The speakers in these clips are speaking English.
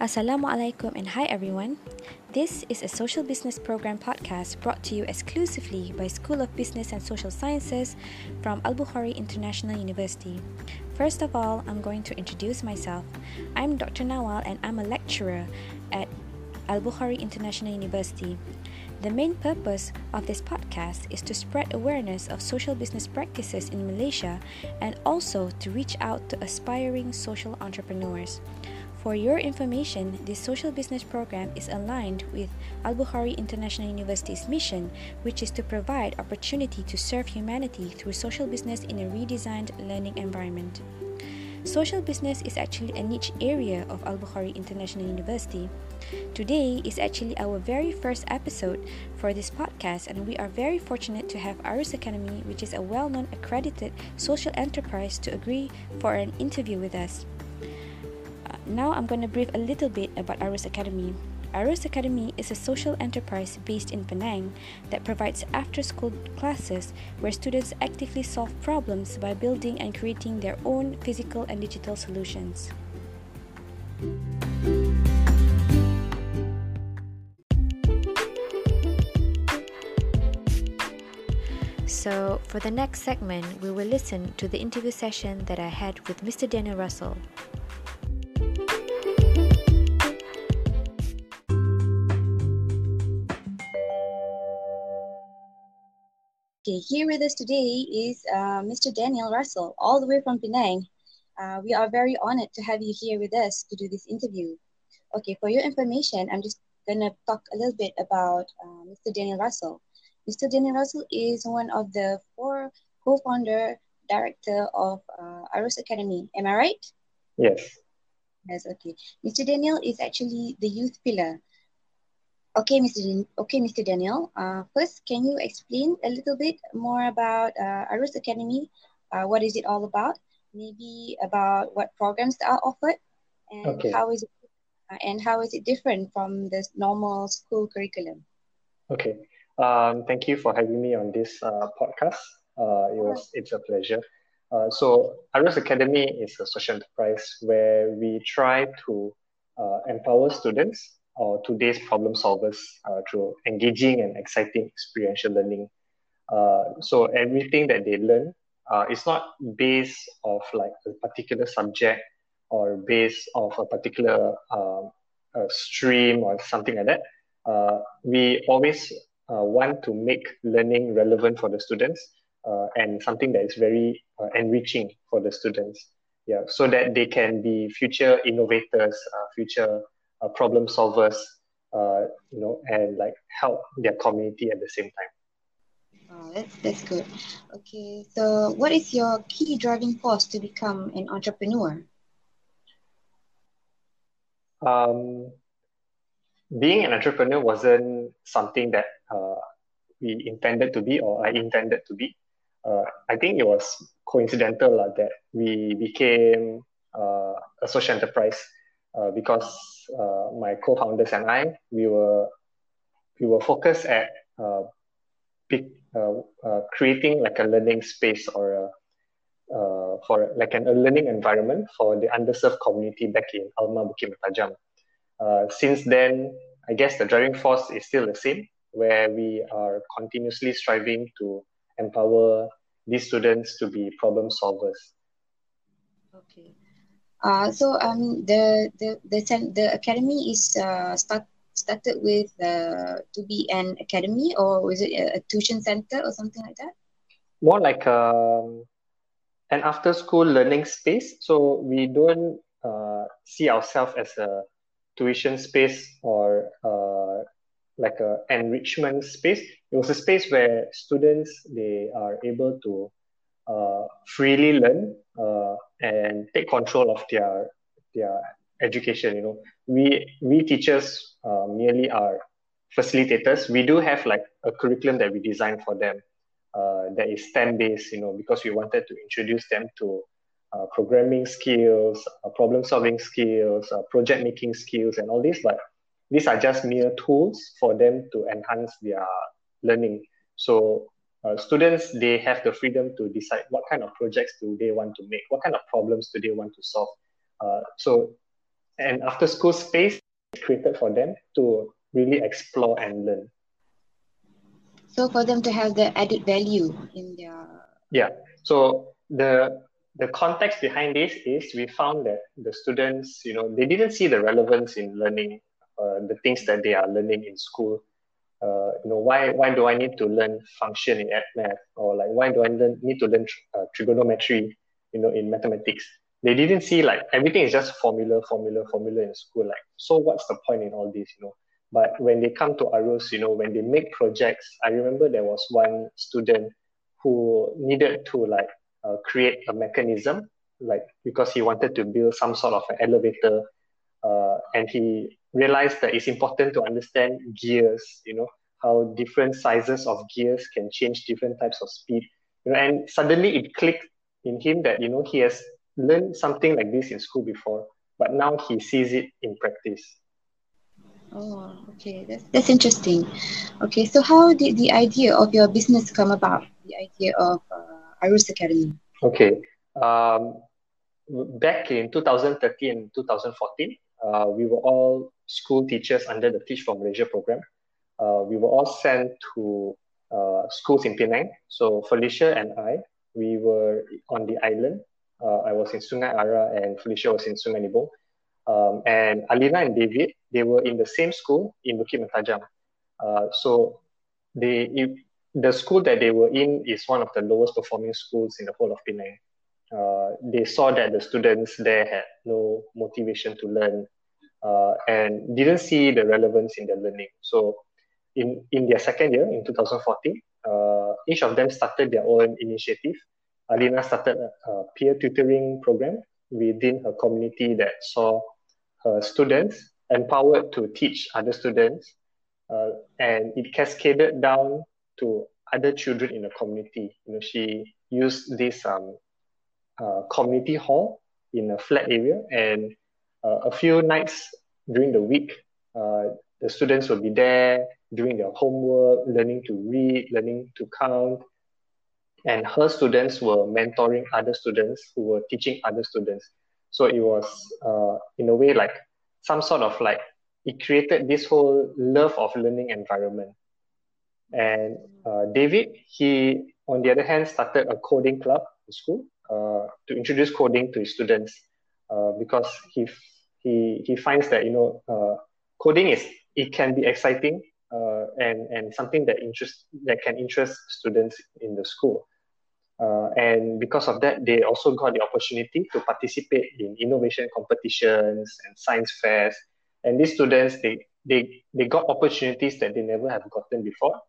Assalamualaikum and hi everyone. This is a social business program podcast brought to you exclusively by School of Business and Social Sciences from Albukhary International University. First of all, I'm going to introduce myself. I'm Dr. Nawal and I'm a lecturer at Albukhary International University. The main purpose of this podcast is to spread awareness of social business practices in Malaysia and also to reach out to aspiring social entrepreneurs. For your information, this social business program is aligned with Albukhary International University's mission, which is to provide opportunity to serve humanity through social business in a redesigned learning environment. Social business is actually a niche area of Albukhary International University. Today is actually our very first episode for this podcast, and we are very fortunate to have Arus Academy, which is a well known accredited social enterprise, to agree for an interview with us. Now I'm going to brief a little bit about Arus Academy. Arus Academy is a social enterprise based in Penang that provides after school classes where students actively solve problems by building and creating their own physical and digital solutions. So, for the next segment, we will listen to the interview session that I had with Mr. Daniel Russell. Okay, here with us today is uh, Mr. Daniel Russell, all the way from Penang. Uh, we are very honored to have you here with us to do this interview. Okay, for your information, I'm just going to talk a little bit about uh, Mr. Daniel Russell. Mr. Daniel Russell is one of the four co-founder director of uh, Arus Academy. Am I right? Yes. Yes, okay. Mr. Daniel is actually the youth pillar Okay, Mr. Okay, Mr. Daniel. Uh, first, can you explain a little bit more about uh, Arus Academy? Uh, what is it all about? Maybe about what programs are offered, and okay. how is it, uh, and how is it different from the normal school curriculum? Okay. Um, thank you for having me on this uh, podcast. Uh, it was it's a pleasure. Uh, so Arus Academy is a social enterprise where we try to uh, empower students or today's problem solvers uh, through engaging and exciting experiential learning. Uh, so everything that they learn uh, is not based of like a particular subject or based of a particular um, a stream or something like that. Uh, we always uh, want to make learning relevant for the students uh, and something that is very enriching for the students. Yeah, so that they can be future innovators, future uh, problem solvers, uh, you know, and like help their community at the same time. Oh, that's that's good. Okay, so what is your key driving force to become an entrepreneur? Um, being an entrepreneur wasn't something that uh, we intended to be or I intended to be. Uh, I think it was coincidental uh, that we became uh, a social enterprise uh, because uh, my co-founders and I we were we were focused at uh, big, uh, uh, creating like a learning space or a, for like an, a learning environment for the underserved community back in Alma Bukit Mertajam. Uh, since then, I guess the driving force is still the same, where we are continuously striving to empower these students to be problem solvers. Okay. Uh, so um, the the the the academy is uh, start started with uh, to be an academy or was it a, a tuition center or something like that? More like um, an after school learning space. So we don't uh, see ourselves as a tuition space or uh, like a enrichment space. It was a space where students they are able to uh, freely learn uh, and take control of their their education. You know, we we teachers uh, merely are facilitators. We do have like a curriculum that we design for them uh, that is STEM based. You know, because we wanted to introduce them to uh, programming skills, uh, problem solving skills, project making skills, and all this. But these are just mere tools for them to enhance their learning. So uh, students they have the freedom to decide what kind of projects do they want to make what kind of problems do they want to solve uh, so an after school space created for them to really explore and learn. So for them to have the added value in their yeah. So the the context behind this is we found that the students, you know, they didn't see the relevance in learning uh, the things that they are learning in school. Uh, you know, why why do I need to learn function in math or like why do I learn, need to learn uh, trigonometry, you know, in mathematics? They didn't see like everything is just formula, formula, formula in school. Like, so what's the point in all this, you know? But when they come to Arus, you know, when they make projects, I remember there was one student who needed to like uh, create a mechanism, like because he wanted to build some sort of an elevator, uh, and he realized that it's important to understand gears. You know how different sizes of gears can change different types of speed. You know, and suddenly it clicked in him that you know he has learned something like this in school before, but now he sees it in practice. Oh, okay, that's that's interesting. Okay, so how did the idea of your business come about? The idea of uh, Arus Academy. Okay, um, back in 2013 and 2014, uh, we were all school teachers under the Teach for Malaysia program. Uh, we were all sent to uh, schools in Penang. So Felicia and I, we were on the island. Uh, I was in Sungai Ara and Felicia was in Sungai Nibong. Um, and Alina and David, they were in the same school in Bukit Mertajam. Uh, so they, if, the school that they were in is one of the lowest performing schools in the whole of Penang. Uh, they saw that the students there had no motivation to learn uh, and didn't see the relevance in their learning. So, in, in their second year, in 2014, uh, each of them started their own initiative. Alina started a, a peer tutoring program within her community that saw her students empowered to teach other students, uh, and it cascaded down to other children in the community. You know, she used this um, uh, community hall in a flat area, and a few nights during the week, uh, the students will be there doing their homework, learning to read, learning to count, and her students were mentoring other students who were teaching other students. So it was, uh, in a way, like some sort of like it created this whole love of learning environment. And uh, David, he, on the other hand, started a coding club in school uh, to introduce coding to his students uh, because he, he, he finds that, you know, uh, coding is, it can be exciting uh, and, and something that interest, that can interest students in the school. Uh, and because of that, they also got the opportunity to participate in innovation competitions and science fairs. And these students, they, they, they got opportunities that they never have gotten before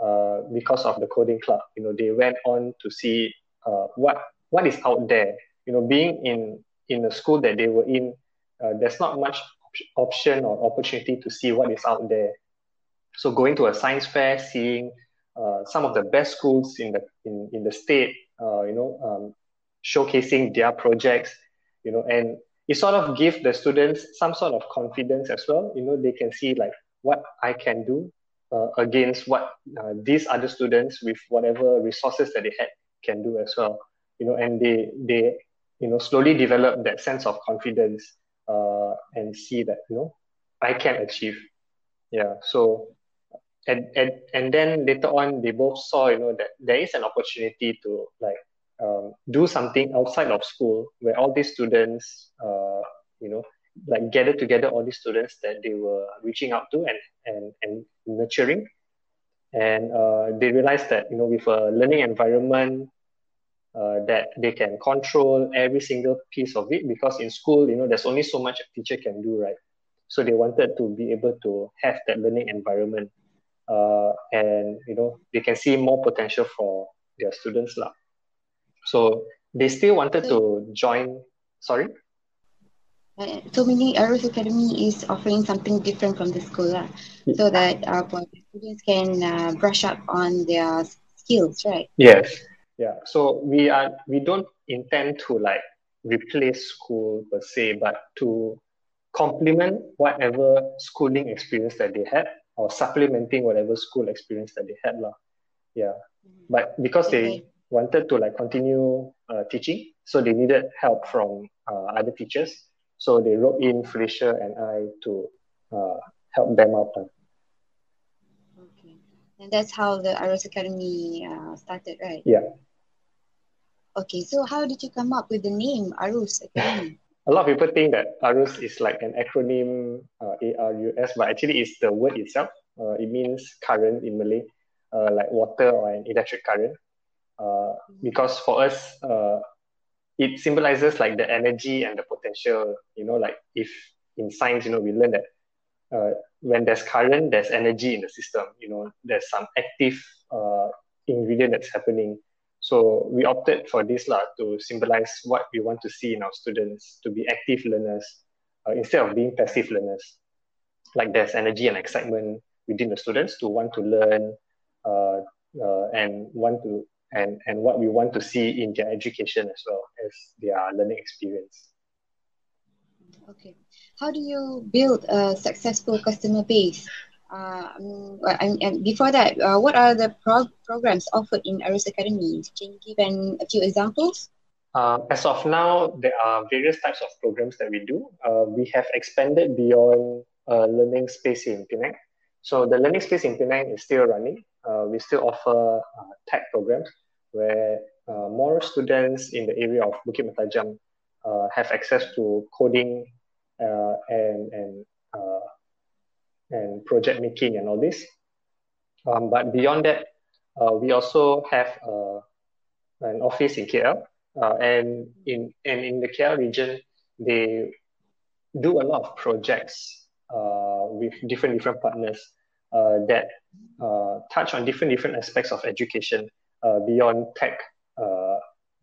uh, because of the coding club. You know, they went on to see uh, what what is out there. You know, being in in the school that they were in, uh, there's not much op- option or opportunity to see what is out there. So going to a science fair, seeing uh, some of the best schools in the in, in the state, uh, you know, um, showcasing their projects, you know, and it sort of give the students some sort of confidence as well. You know, they can see like what I can do uh, against what uh, these other students with whatever resources that they had can do as well. You know, and they they you know slowly develop that sense of confidence uh, and see that you know I can achieve. Yeah. So and and and then later on they both saw you know that there is an opportunity to like um, do something outside of school where all these students uh, you know like gather together all these students that they were reaching out to and and, and nurturing and uh, they realized that you know with a learning environment uh, that they can control every single piece of it because in school you know there's only so much a teacher can do right so they wanted to be able to have that learning environment uh, and you know they can see more potential for their students lah. So they still wanted to join. Sorry. Uh, so meaning Arus Academy is offering something different from the school, lah, so that uh, students can uh, brush up on their skills, right? Yes. Yeah. So we are we don't intend to like replace school per se, but to complement whatever schooling experience that they had or supplementing whatever school experience that they had lah. Yeah. But because okay. they wanted to like continue uh, teaching, so they needed help from uh, other teachers. So they wrote in Felicia and I to uh, help them out. Okay. And that's how the Arus Academy uh, started, right? Yeah. Okay, so how did you come up with the name Arus Academy? a lot of people think that ARUS is like an acronym, uh, A-R-U-S, but actually it's the word itself. Uh, it means current in Malay, uh, like water or an electric current. Uh, because for us, uh, it symbolizes like the energy and the potential. You know, like if in science, you know, we learn that uh, when there's current, there's energy in the system. You know, there's some active uh, ingredient that's happening. So we opted for this lah to symbolize what we want to see in our students to be active learners uh, instead of being passive learners. Like there's energy and excitement within the students to want to learn uh, uh, and want to and and what we want to see in their education as well as their learning experience. Okay, how do you build a successful customer base? Uh, and, and before that, uh, what are the pro- programs offered in Arus Academy? Can you give an, a few examples? Uh, as of now, there are various types of programs that we do. Uh, we have expanded beyond uh, learning space in Penang. So the learning space in Penang is still running. Uh, we still offer tech programs where more students in the area of Bukit Mertajam have access to coding and, and and project making and all this. Um, but beyond that, uh, we also have uh, an office in KL, uh, and in and in the KL region, they do a lot of projects uh, with different different partners uh, that uh, touch on different different aspects of education beyond tech,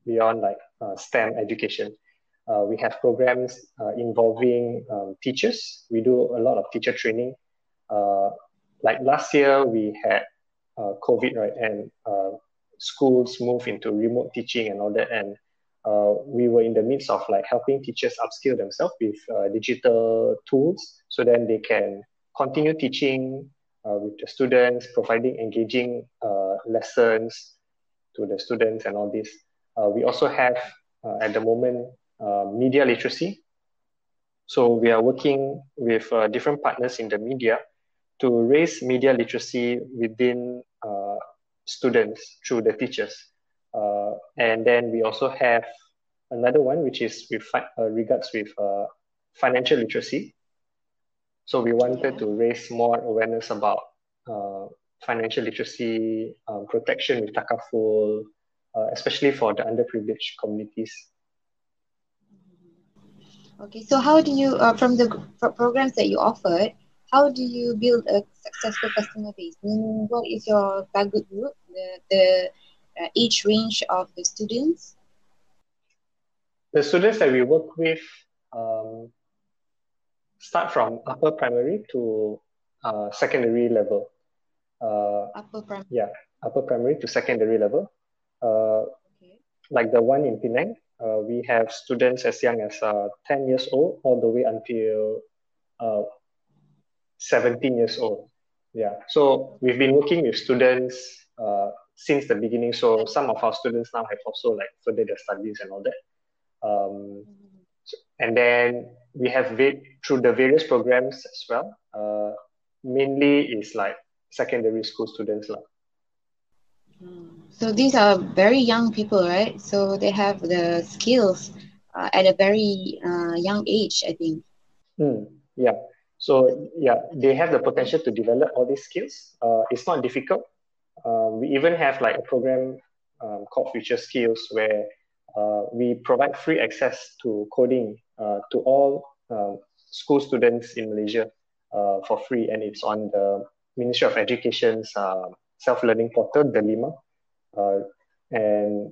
beyond like STEM education. we have programs involving um, teachers. We do a lot of teacher training uh, like last year we had uh, COVID, right, and uh, schools move into remote teaching and all that, and uh, we were in the midst of like helping teachers upskill themselves with uh, digital tools, so then they can continue teaching with the students, providing engaging lessons to the students and all this. we also have at the moment media literacy. So we are working with different partners in the media to raise media literacy within uh, students through the teachers. Uh, and then we also have another one, which is with uh, regards with uh, financial literacy. So we wanted to raise more awareness about uh, financial literacy, um, protection with takaful, uh, especially for the underprivileged communities. Okay, so how do you, from the programs that you offered, how do you build a successful customer base? Meaning, what is your target group, the, the uh, age range of the students? The students that we work with um, start from upper primary to uh, secondary level. Uh, upper primary? Yeah, upper primary to secondary level. Uh, okay. Like the one in Penang, uh, we have students as young as uh, 10 years old all the way until uh, 17 years old. Yeah. So we've been working with students uh, since the beginning. So some of our students now have also like furthered their studies and all that. Um, and then we have va- through the various programs as well. Uh, mainly is like secondary school students. Like. So these are very young people, right? So they have the skills uh, at a very uh, young age, I think. Mm, yeah. So yeah, they have the potential to develop all these skills. Uh, it's not difficult. Uh, we even have like a program um, called Future Skills where uh, we provide free access to coding uh, to all um, school students in Malaysia uh, for free, and it's on the Ministry of Education's uh, self-learning portal, Delima, and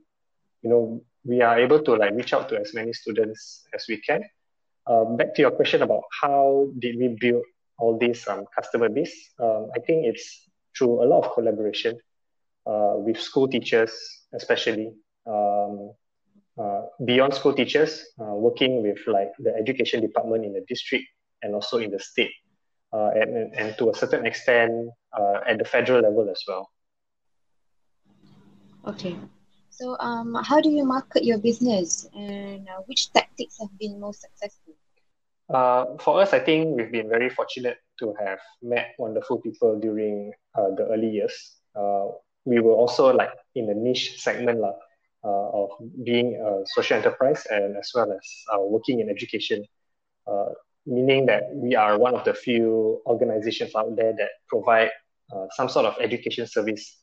you know we are able to like reach out to as many students as we can um, back to your question about how did we build all these um, customer base, um, I think it's through a lot of collaboration uh, with school teachers, especially um, uh, beyond school teachers, uh, working with like the education department in the district and also in the state, uh, and, and to a certain extent uh, at the federal level as well. Okay. So, um, how do you market your business, and uh, which tactics have been most successful? Uh, for us, I think we've been very fortunate to have met wonderful people during uh, the early years. Uh, we were also like in a niche segment uh, of being a social enterprise and as well as uh, working in education, uh, meaning that we are one of the few organizations out there that provide uh, some sort of education service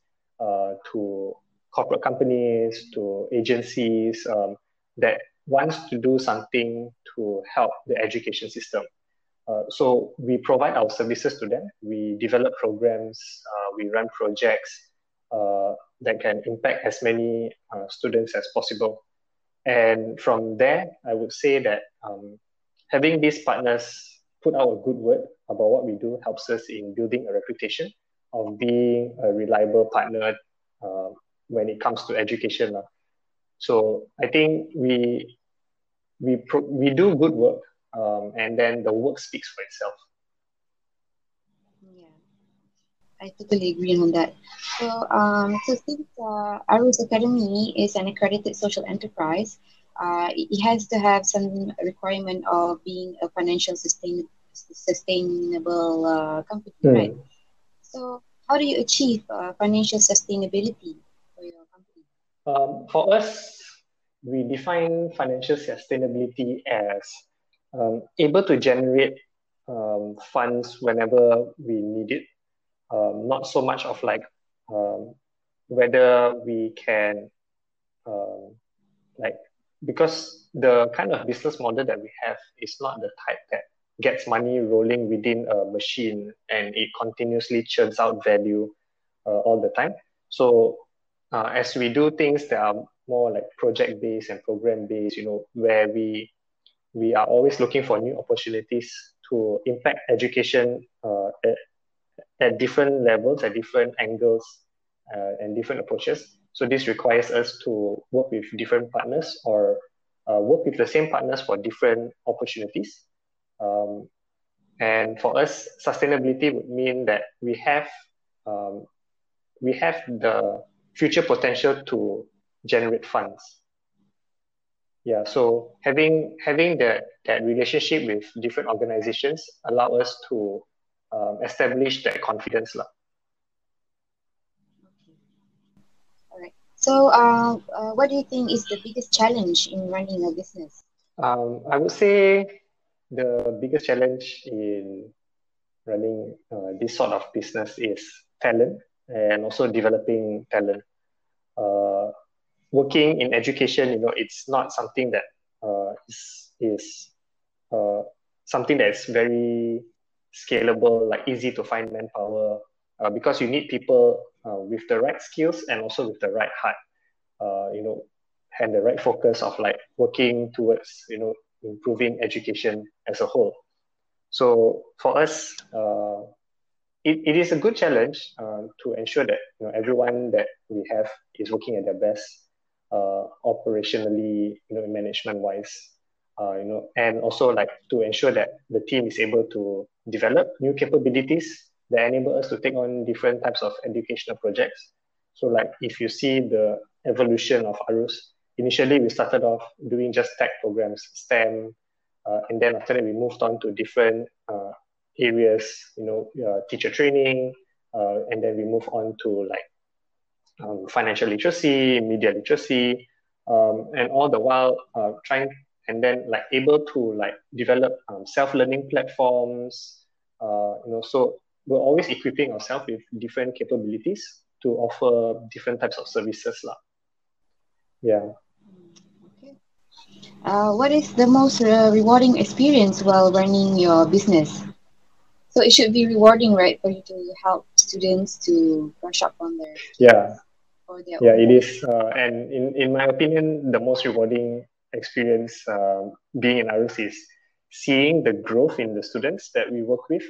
to corporate companies, to agencies um, that wants to do something to help the education system. Uh, so we provide our services to them. We develop programs. Uh, we run projects uh, that can impact as many uh, students as possible. And from there, I would say that um, having these partners put out a good word about what we do helps us in building a reputation of being a reliable partner uh, when it comes to education. So I think we we pro- we do good work, um, and then the work speaks for itself. Yeah, I totally agree on that. So, um, so since uh, Arus Academy is an accredited social enterprise, uh, it has to have some requirement of being a financial sustain- sustainable uh, company, mm. right? So, how do you achieve uh, financial sustainability for your company? Um, for us, we define financial sustainability as um, able to generate um, funds whenever we need it. Um, not so much of like um, whether we can um, like because the kind of business model that we have is not the type that gets money rolling within a machine and it continuously churns out value uh, all the time. So uh, as we do things that are more like project based and program based, you know, where we we are always looking for new opportunities to impact education uh, at, at different levels, at different angles, uh, and different approaches. So this requires us to work with different partners or uh, work with the same partners for different opportunities. Um, and for us, sustainability would mean that we have um, we have the future potential to generate funds. Yeah, so having having that that relationship with different organizations allow us to um, establish that confidence. Okay. All right. So, uh, uh, what do you think is the biggest challenge in running a business? Um, I would say the biggest challenge in running uh, this sort of business is talent and also developing talent. Uh, working in education, you know, it's not something that uh, is, is uh, something that's very scalable, like easy to find manpower, uh, because you need people uh, with the right skills and also with the right heart, uh, you know, and the right focus of like working towards, you know, improving education as a whole. So for us, it, it is a good challenge uh, to ensure that you know everyone that we have is working at their best uh, operationally, you know, management wise, uh, you know, and also like to ensure that the team is able to develop new capabilities that enable us to take on different types of educational projects. So like if you see the evolution of Arus, initially we started off doing just tech programs, STEM, uh, and then after that we moved on to different uh, areas, you know, uh, teacher training, uh, and then we move on to like um, financial literacy, media literacy, um, and all the while uh, trying and then like able to like develop um, self-learning platforms. Uh, you know, so we're always equipping ourselves with different capabilities to offer different types of services, lah. Yeah. Okay. Uh, what is the most uh, rewarding experience while running your business? So it should be rewarding, right, for you to help students to brush up on their yeah. yeah it is uh, and in, in my opinion the most rewarding experience uh, being in Arus is seeing the growth in the students that we work with.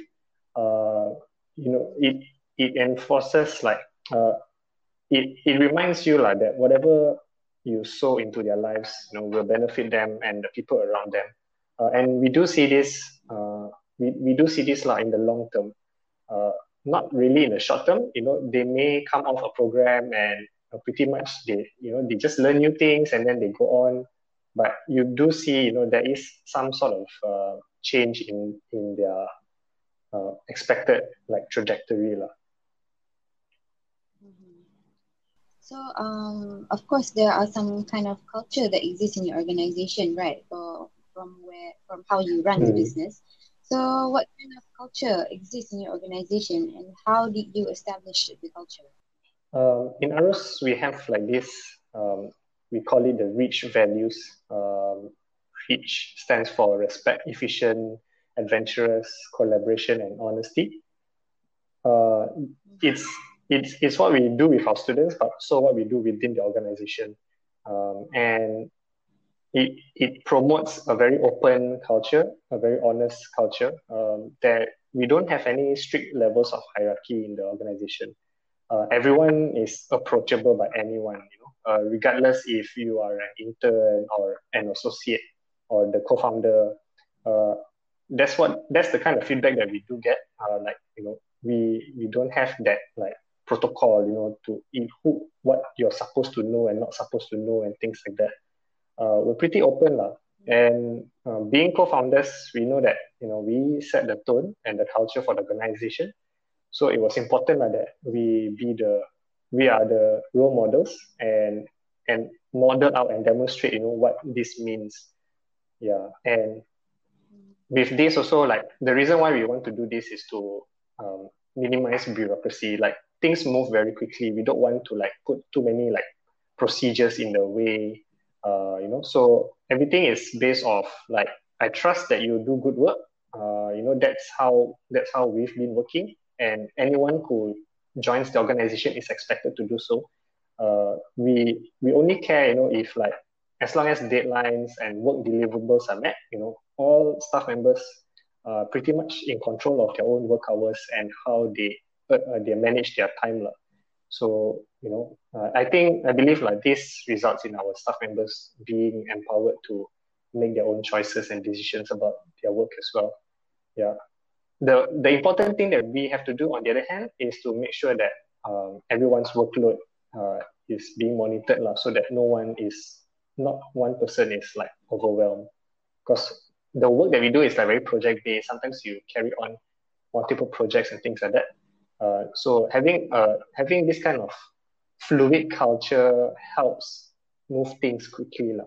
Uh, you know it it enforces like uh, it, it reminds you like that whatever you sow into their lives you know will benefit them and the people around them. Uh, and we do see this uh, we, we do see this like in the long term uh, not really in the short term. You know, they may come off a program and uh, pretty much they, you know, they just learn new things and then they go on. But you do see, you know, there is some sort of uh, change in in their uh, expected like trajectory lah. Mm-hmm. So, um, of course, there are some kind of culture that exists in your organization, right? For, from where, from how you run mm. the business. So, what kind of culture exists in your organization, and how did you establish the culture? Um, in ARUS, we have like this. Um, we call it the REACH values. Um, REACH stands for respect, efficient, adventurous, collaboration, and honesty. Uh, it's it's it's what we do with our students, but also what we do within the organization, um, and it it promotes a very open culture, a very honest culture. Um, that we don't have any strict levels of hierarchy in the organization. Uh, everyone is approachable by anyone, you know, uh, regardless if you are an intern or an associate or the co-founder. Uh, that's what that's the kind of feedback that we do get. Uh, like you know, we we don't have that like protocol, you know, to in who what you're supposed to know and not supposed to know and things like that. Uh, we're pretty open lah. And uh, being co-founders, we know that you know we set the tone and the culture for the organization. So it was important lah, that we be the we are the role models and and model out and demonstrate you know what this means. Yeah, and with this also like the reason why we want to do this is to um, minimize bureaucracy. Like things move very quickly. We don't want to like put too many like procedures in the way. Uh, you know, so everything is based off like I trust that you do good work. Uh, you know, that's how that's how we've been working, and anyone who joins the organization is expected to do so. Uh, we we only care, you know, if like as long as deadlines and work deliverables are met, you know, all staff members are pretty much in control of their own work hours and how they uh, they manage their time. So, you know, uh, I think, I believe like this results in our staff members being empowered to make their own choices and decisions about their work as well. Yeah. The, the important thing that we have to do on the other hand is to make sure that um, everyone's workload uh, is being monitored la, so that no one is, not one person is like overwhelmed. Because the work that we do is like very project based. Sometimes you carry on multiple projects and things like that. Uh, so having uh, having this kind of fluid culture helps move things quickly. La.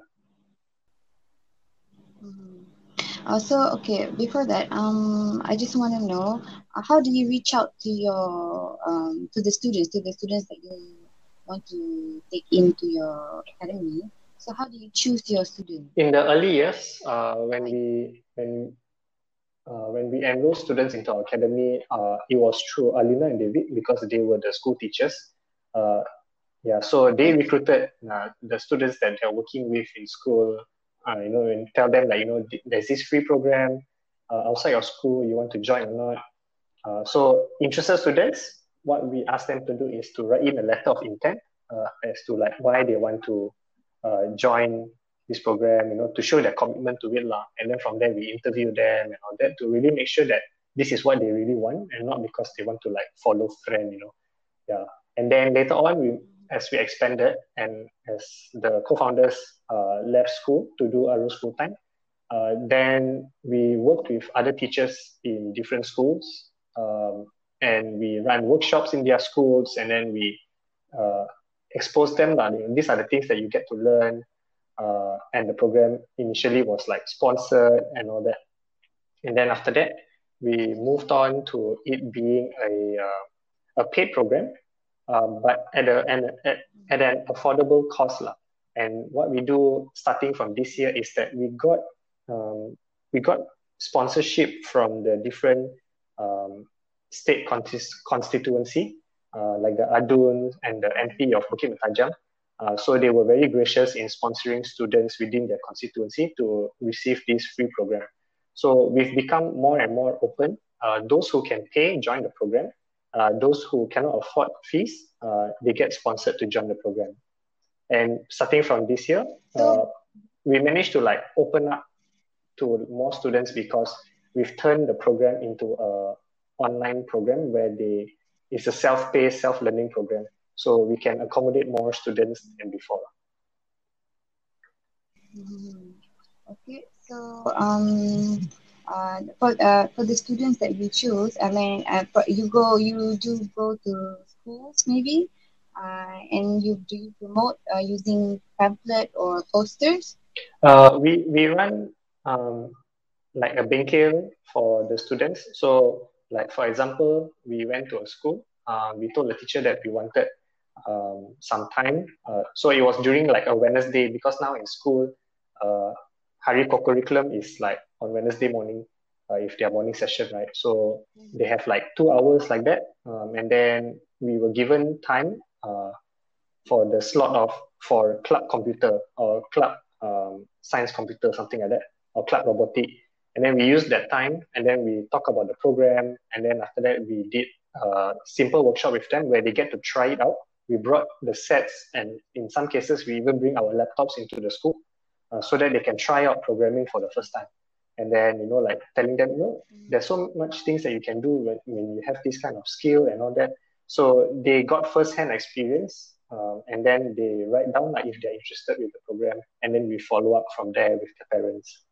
Mm-hmm. Also, okay, before that, um, I just want to know uh, how do you reach out to your um, to the students, to the students that you want to take into your academy. So how do you choose your students? In the early years, uh, when we when uh, when we enroll students into our academy, uh, it was through Alina and David because they were the school teachers. Uh, yeah, so they recruited uh, the students that they're working with in school. Uh, you know, and tell them like you know there's this free program uh, outside your school. You want to join or not? Uh, so interested students, what we ask them to do is to write in a letter of intent uh, as to like why they want to uh, join this program, you know, to show their commitment to it. Lah. And then from there, we interview them and all that to really make sure that this is what they really want and not because they want to like follow friend, you know. Yeah. And then later on, we as we expanded and as the co-founders uh, left school to do ARUS full time, uh, then we worked with other teachers in different schools um, and we ran workshops in their schools and then we uh, expose them. Uh, these are the things that you get to learn uh, and the program initially was like sponsored and all that. And then after that, we moved on to it being a uh, a paid program, um, but at a and at, at an affordable cost lah. And what we do starting from this year is that we got um, we got sponsorship from the different um, state constituency, uh, like the Adun and the MP of Bukit Mertajam. Uh, so they were very gracious in sponsoring students within their constituency to receive this free program. So we've become more and more open. Uh, those who can pay join the program. Uh, those who cannot afford fees, uh, they get sponsored to join the program. And starting from this year, uh, we managed to like open up to more students because we've turned the program into a online program where they it's a self-paced, self-learning program so we can accommodate more students than before. Mm-hmm. Okay, so um, uh, for uh, for the students that you choose, I mean, uh, for you go, you do go to schools maybe, uh, and you do you promote uh, using pamphlet or posters? Uh, we we run um, like a bengkel for the students. So, like for example, we went to a school. Uh, we told the teacher that we wanted um, some time. Uh, so it was during like a Wednesday because now in school, uh, Hari co-curriculum is like on Wednesday morning, uh, if their morning session, right? So they have like two hours like that, um, and then we were given time uh, for the slot of for club computer or club um, science computer, something like that, or club robotic. And then we used that time, and then we talk about the program, and then after that we did a simple workshop with them where they get to try it out. We brought the sets, and in some cases we even bring our laptops into the school uh, so that they can try out programming for the first time. And then you know, like telling them, you know, there's so much things that you can do when, when you have this kind of skill and all that. So they got first-hand experience, uh, and then they write down like if they're interested with the program, and then we follow up from there with the parents.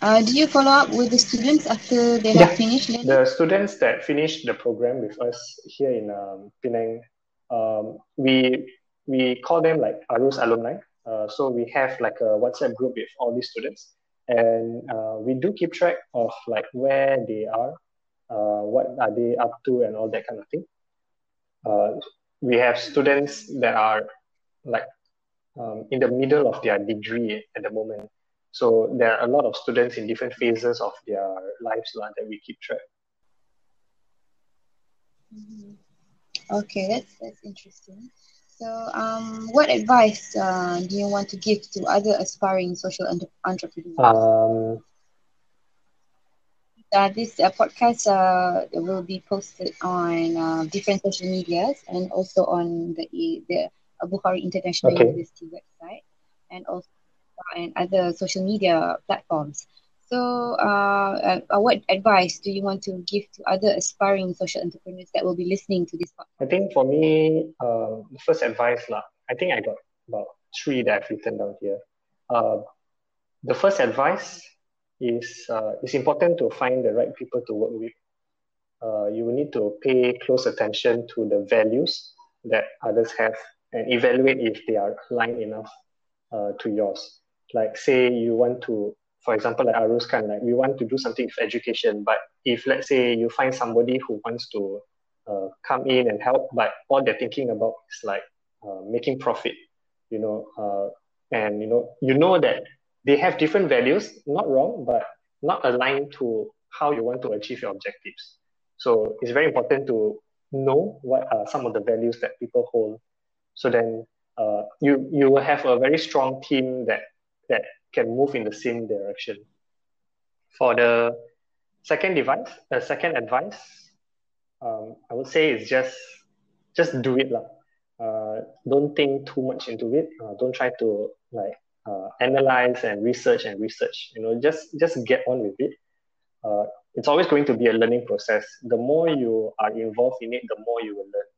Uh, do you follow up with the students after they yeah. have finished learning? The students that finished the program with us here in um, Penang, um, we we call them like Arus alumni. Uh, so we have like a WhatsApp group with all these students, and uh, we do keep track of like where they are, uh, what are they up to, and all that kind of thing. Uh, we have students that are like um, in the middle of their degree at the moment. So there are a lot of students in different phases of their lives uh, that we keep track. Mm-hmm. Okay, that's that's interesting. So, um, what advice uh, do you want to give to other aspiring social entrepreneurs? Um, uh, this uh, podcast uh, will be posted on uh, different social medias and also on the the Bukhari International okay. University website and also and other social media platforms. So, uh, uh, what advice do you want to give to other aspiring social entrepreneurs that will be listening to this podcast? I think for me, uh, the first advice, lah, I think I got about three that I've written down here. Uh, the first advice is uh, it's important to find the right people to work with. Uh, you will need to pay close attention to the values that others have and evaluate if they are aligned enough uh, to yours. Like, say you want to for example, like Arus kan, like we want to do something with education, but if let's say you find somebody who wants to uh, come in and help, but all they're thinking about is like uh, making profit, you know, uh, and you know, you know that they have different values, not wrong, but not aligned to how you want to achieve your objectives. So it's very important to know what are some of the values that people hold. So then uh, you you will have a very strong team that that can move in the same direction. For the second device, the second advice, um, I would say is just just do it lah. Uh, don't think too much into it. Uh, don't try to like uh, analyze and research and research. You know, just just get on with it. Uh, it's always going to be a learning process. The more you are involved in it, the more you will learn.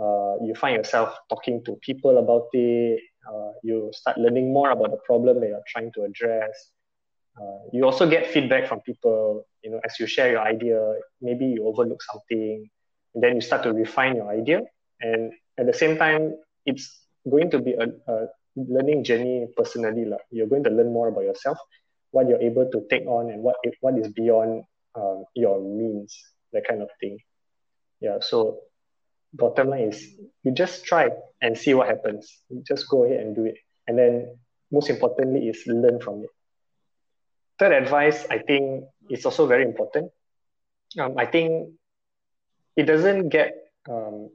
Uh, you find yourself talking to people about it, uh, you start learning more about the problem that you're trying to address. Uh, you also get feedback from people, you know, as you share your idea, maybe you overlook something, and then you start to refine your idea. And at the same time, it's going to be a, a learning journey personally. Like. You're going to learn more about yourself, what you're able to take on, and what what is beyond um, your means, that kind of thing. Yeah, so bottom line is you just try and see what happens. You just go ahead and do it. And then most importantly is learn from it. Third advice, I think, is also very important. Um, I think it doesn't get um,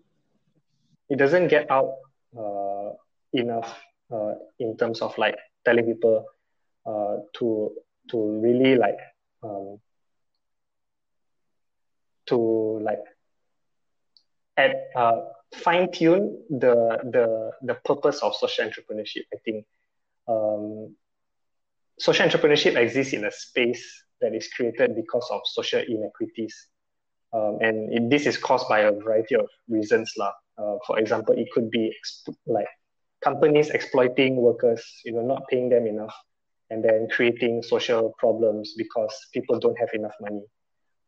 it doesn't get out uh, enough uh, in terms of like telling people uh, to to really like um, to like at uh, fine tune the the the purpose of social entrepreneurship. I think um, social entrepreneurship exists in a space that is created because of social inequities, um, and it, this is caused by a variety of reasons, lah. Uh, for example, it could be exp- like companies exploiting workers, you know, not paying them enough. and then creating social problems because people don't have enough money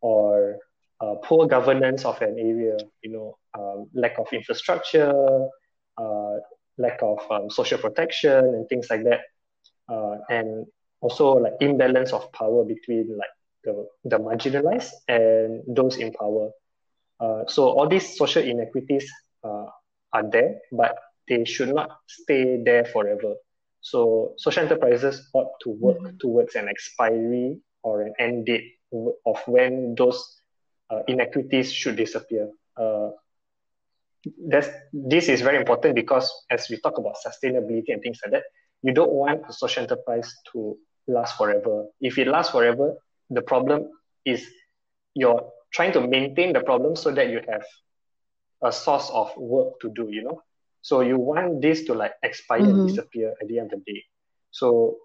or uh, poor governance of an area, you know, um, lack of infrastructure, uh, lack of um, social protection and things like that. Uh, and also like imbalance of power between like the, the marginalized and those in power. Uh, so all these social inequities uh, are there, but they should not stay there forever. So social enterprises ought to work mm-hmm. towards an expiry or an end date of when those uh, inequities should disappear. Uh, that's, this is very important because as we talk about sustainability and things like that, you don't want a social enterprise to last forever. If it lasts forever, the problem is you're trying to maintain the problem so that you have a source of work to do, you know? So you want this to like expire mm-hmm. and disappear at the end of the day. So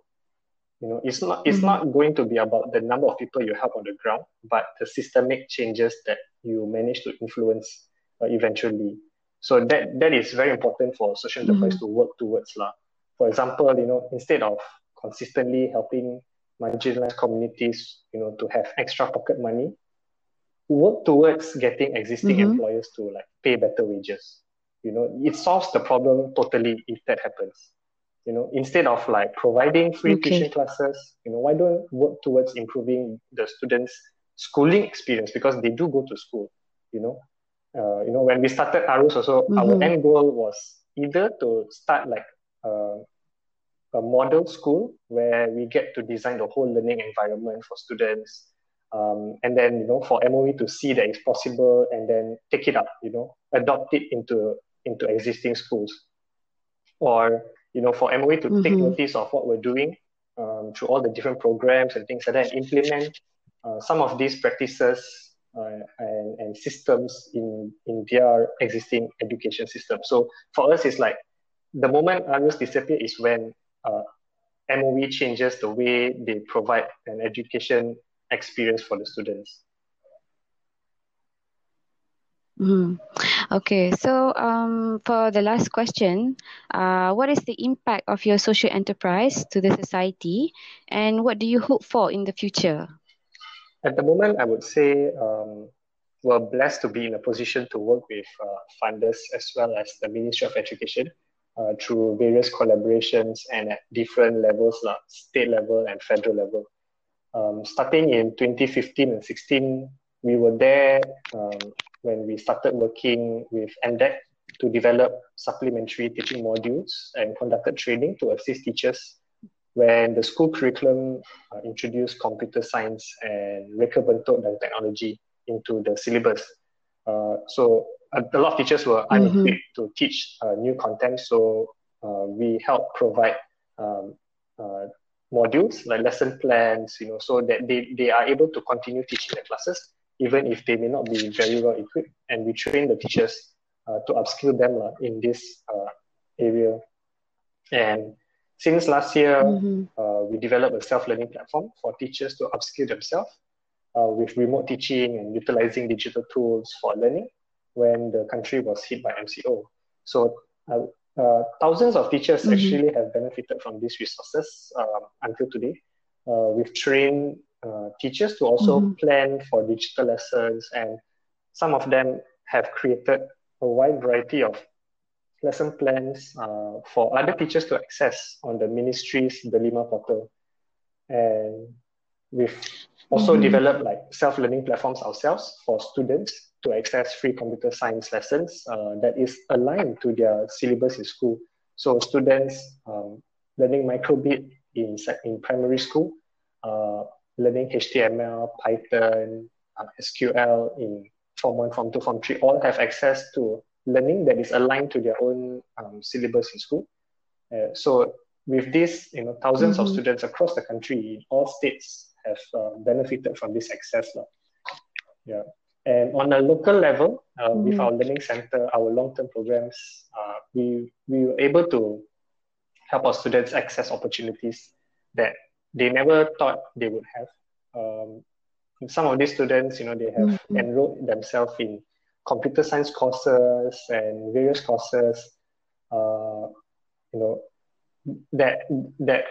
you know, it's not it's mm-hmm. not going to be about the number of people you help on the ground, but the systemic changes that you manage to influence uh, eventually. So that that is very important for social enterprise mm-hmm. to work towards lah. For example, you know, instead of consistently helping marginalized communities, you know, to have extra pocket money, work towards getting existing mm-hmm. employers to like pay better wages. You know, it solves the problem totally if that happens. You know, instead of like providing free okay. tuition classes, you know, why don't work towards improving the students' schooling experience because they do go to school. You know, uh, you know, when we started Arus also, mm-hmm. our end goal was either to start like uh, a model school where we get to design the whole learning environment for students. Um, and then, you know, for MOE to see that it's possible and then take it up, you know, adopt it into, into existing schools. Or, you know, for MOE to mm-hmm. take notice of what we're doing um, through all the different programs and things like that, and implement uh, some of these practices uh, and, and systems in, in their existing education system. So for us, it's like the moment others disappear is when uh, MOE changes the way they provide an education experience for the students. Mm. Okay, so um, for the last question, uh, what is the impact of your social enterprise to the society, and what do you hope for in the future? At the moment, I would say um, we're blessed to be in a position to work with uh, funders as well as the Ministry of Education uh, through various collaborations and at different levels, like state level and federal level. Um, starting in 2015 and 16, we were there um, when we started working with MDEC to develop supplementary teaching modules and conducted training to assist teachers when the school curriculum uh, introduced computer science and reka bentuk dan technology into the syllabus. Uh, so a, a, lot of teachers were mm-hmm. unequipped to teach uh, new content, so uh, we help provide um, uh, modules like lesson plans, you know, so that they, they are able to continue teaching the classes even if they may not be very well equipped. And we train the teachers uh, to upskill them uh, in this uh, area. And since last year, mm-hmm. Uh, we developed a self-learning platform for teachers to upskill themselves uh, with remote teaching and utilizing digital tools for learning when the country was hit by MCO. So uh, uh, thousands of teachers mm-hmm. actually have benefited from these resources um, until today. Uh, we've trained uh, teachers to also mm-hmm. plan for digital lessons, and some of them have created a wide variety of lesson plans uh, for other teachers to access on the ministry's Delima portal. And we've also mm-hmm. developed like self-learning platforms ourselves for students to access free computer science lessons uh, that is aligned to their syllabus in school. So students um, learning microbit in, in primary school, uh, learning HTML, Python, uh, SQL in Form 1, Form 2, Form 3, all have access to learning that is aligned to their own um, syllabus in school. Uh, so with this, you know, 1000s mm-hmm. of students across the country in all states have uh, benefited from this access. Yeah. And on a local level, uh, mm-hmm. with our learning center, our long-term programs, uh, we we were able to help our students access opportunities that they never thought they would have. Um, some of these students, you know, they have mm-hmm. enrolled themselves in computer science courses and various courses. Uh, you know, that that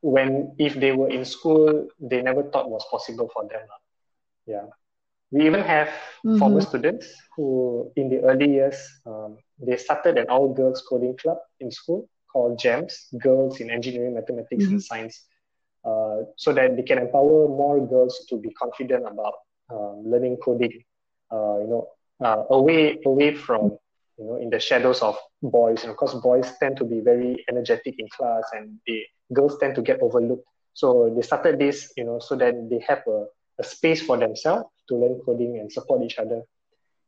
when if they were in school, they never thought was possible for them. Yeah. We even have mm-hmm. former students who, in the early years, um, they started an all girls coding club in school called GEMS, Girls in Engineering, Mathematics, mm-hmm. and Science, uh, so that they can empower more girls to be confident about um, learning coding. Uh, you know, uh, away away from you know in the shadows of boys. And of course, boys tend to be very energetic in class, and the girls tend to get overlooked. So they started this, you know, so that they have a a space for themselves to learn coding and support each other.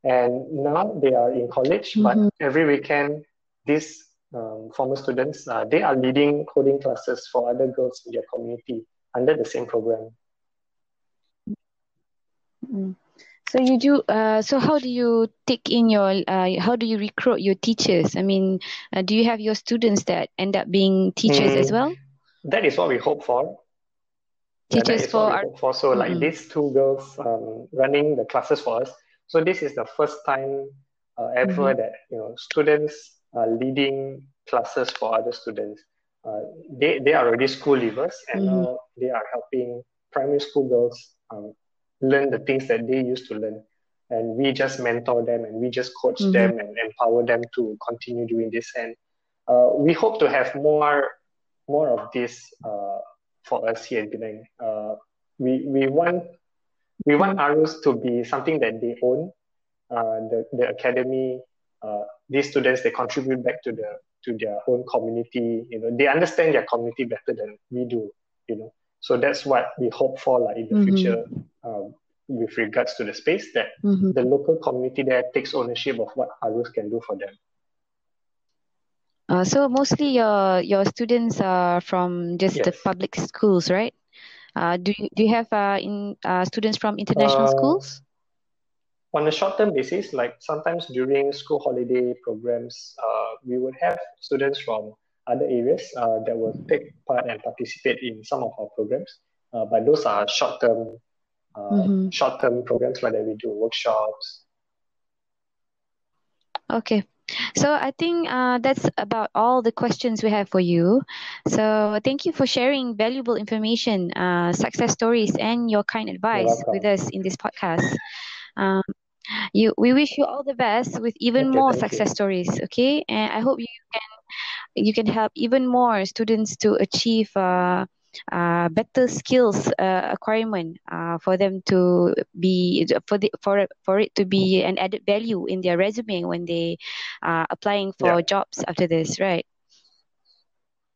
And now they are in college, mm-hmm. but every weekend, these um, former students, uh, they are leading coding classes for other girls in their community under the same program. Mm-hmm. So you do. Uh, so how do you take in your? Uh, how do you recruit your teachers? I mean, uh, do you have your students that end up being teachers mm, as well? That is what we hope for teachers for our... for so mm-hmm. like these two girls um, running the classes for us so this is the first time uh, ever mm-hmm. that you know students leading classes for other students uh, they, they are already school leavers and mm-hmm. now they are helping primary school girls um, learn the things that they used to learn and we just mentor them and we just coach mm-hmm. them and empower them to continue doing this and uh, we hope to have more more of this uh, for us here in Penang. Uh, we we want we want ARUS to be something that they own. Uh, the the academy, uh, these students they contribute back to the to their own community. You know, they understand their community better than we do. You know, so that's what we hope for, like in the mm-hmm. future, um, with regards to the space that mm-hmm. the local community there takes ownership of what ARUS can do for them. Uh, so mostly your your students are from just yes. the public schools, right? Uh, do you do you have uh, in uh, students from international uh, schools? On a short term basis, like sometimes during school holiday programs, uh, we would have students from other areas uh, that will take part and participate in some of our programs. Uh, but those are short term uh, mm-hmm. short term programs where we do workshops. Okay. So I think uh, that's about all the questions we have for you. So thank you for sharing valuable information, uh, success stories, and your kind advice with us in this podcast. Um, you, we wish you all the best with even okay, more success you. stories. Okay, and I hope you can you can help even more students to achieve. Uh, uh, better skills uh, acquirement uh, for them to be for the for for it to be an added value in their resume when they are applying for yeah. jobs after this, right?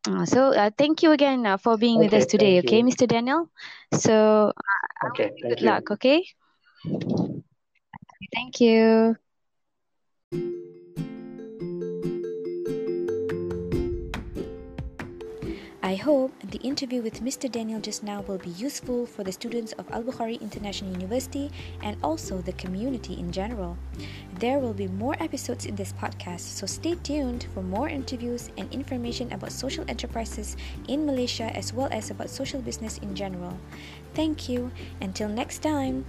Uh, so uh, thank you again uh, for being okay, with us today, okay, Mr. Daniel. So okay, good you. luck, okay? Thank you. I hope the interview with Mr. Daniel just now will be useful for the students of Albukhary International University and also the community in general. There will be more episodes in this podcast, so stay tuned for more interviews and information about social enterprises in Malaysia as well as about social business in general. Thank you. Until next time.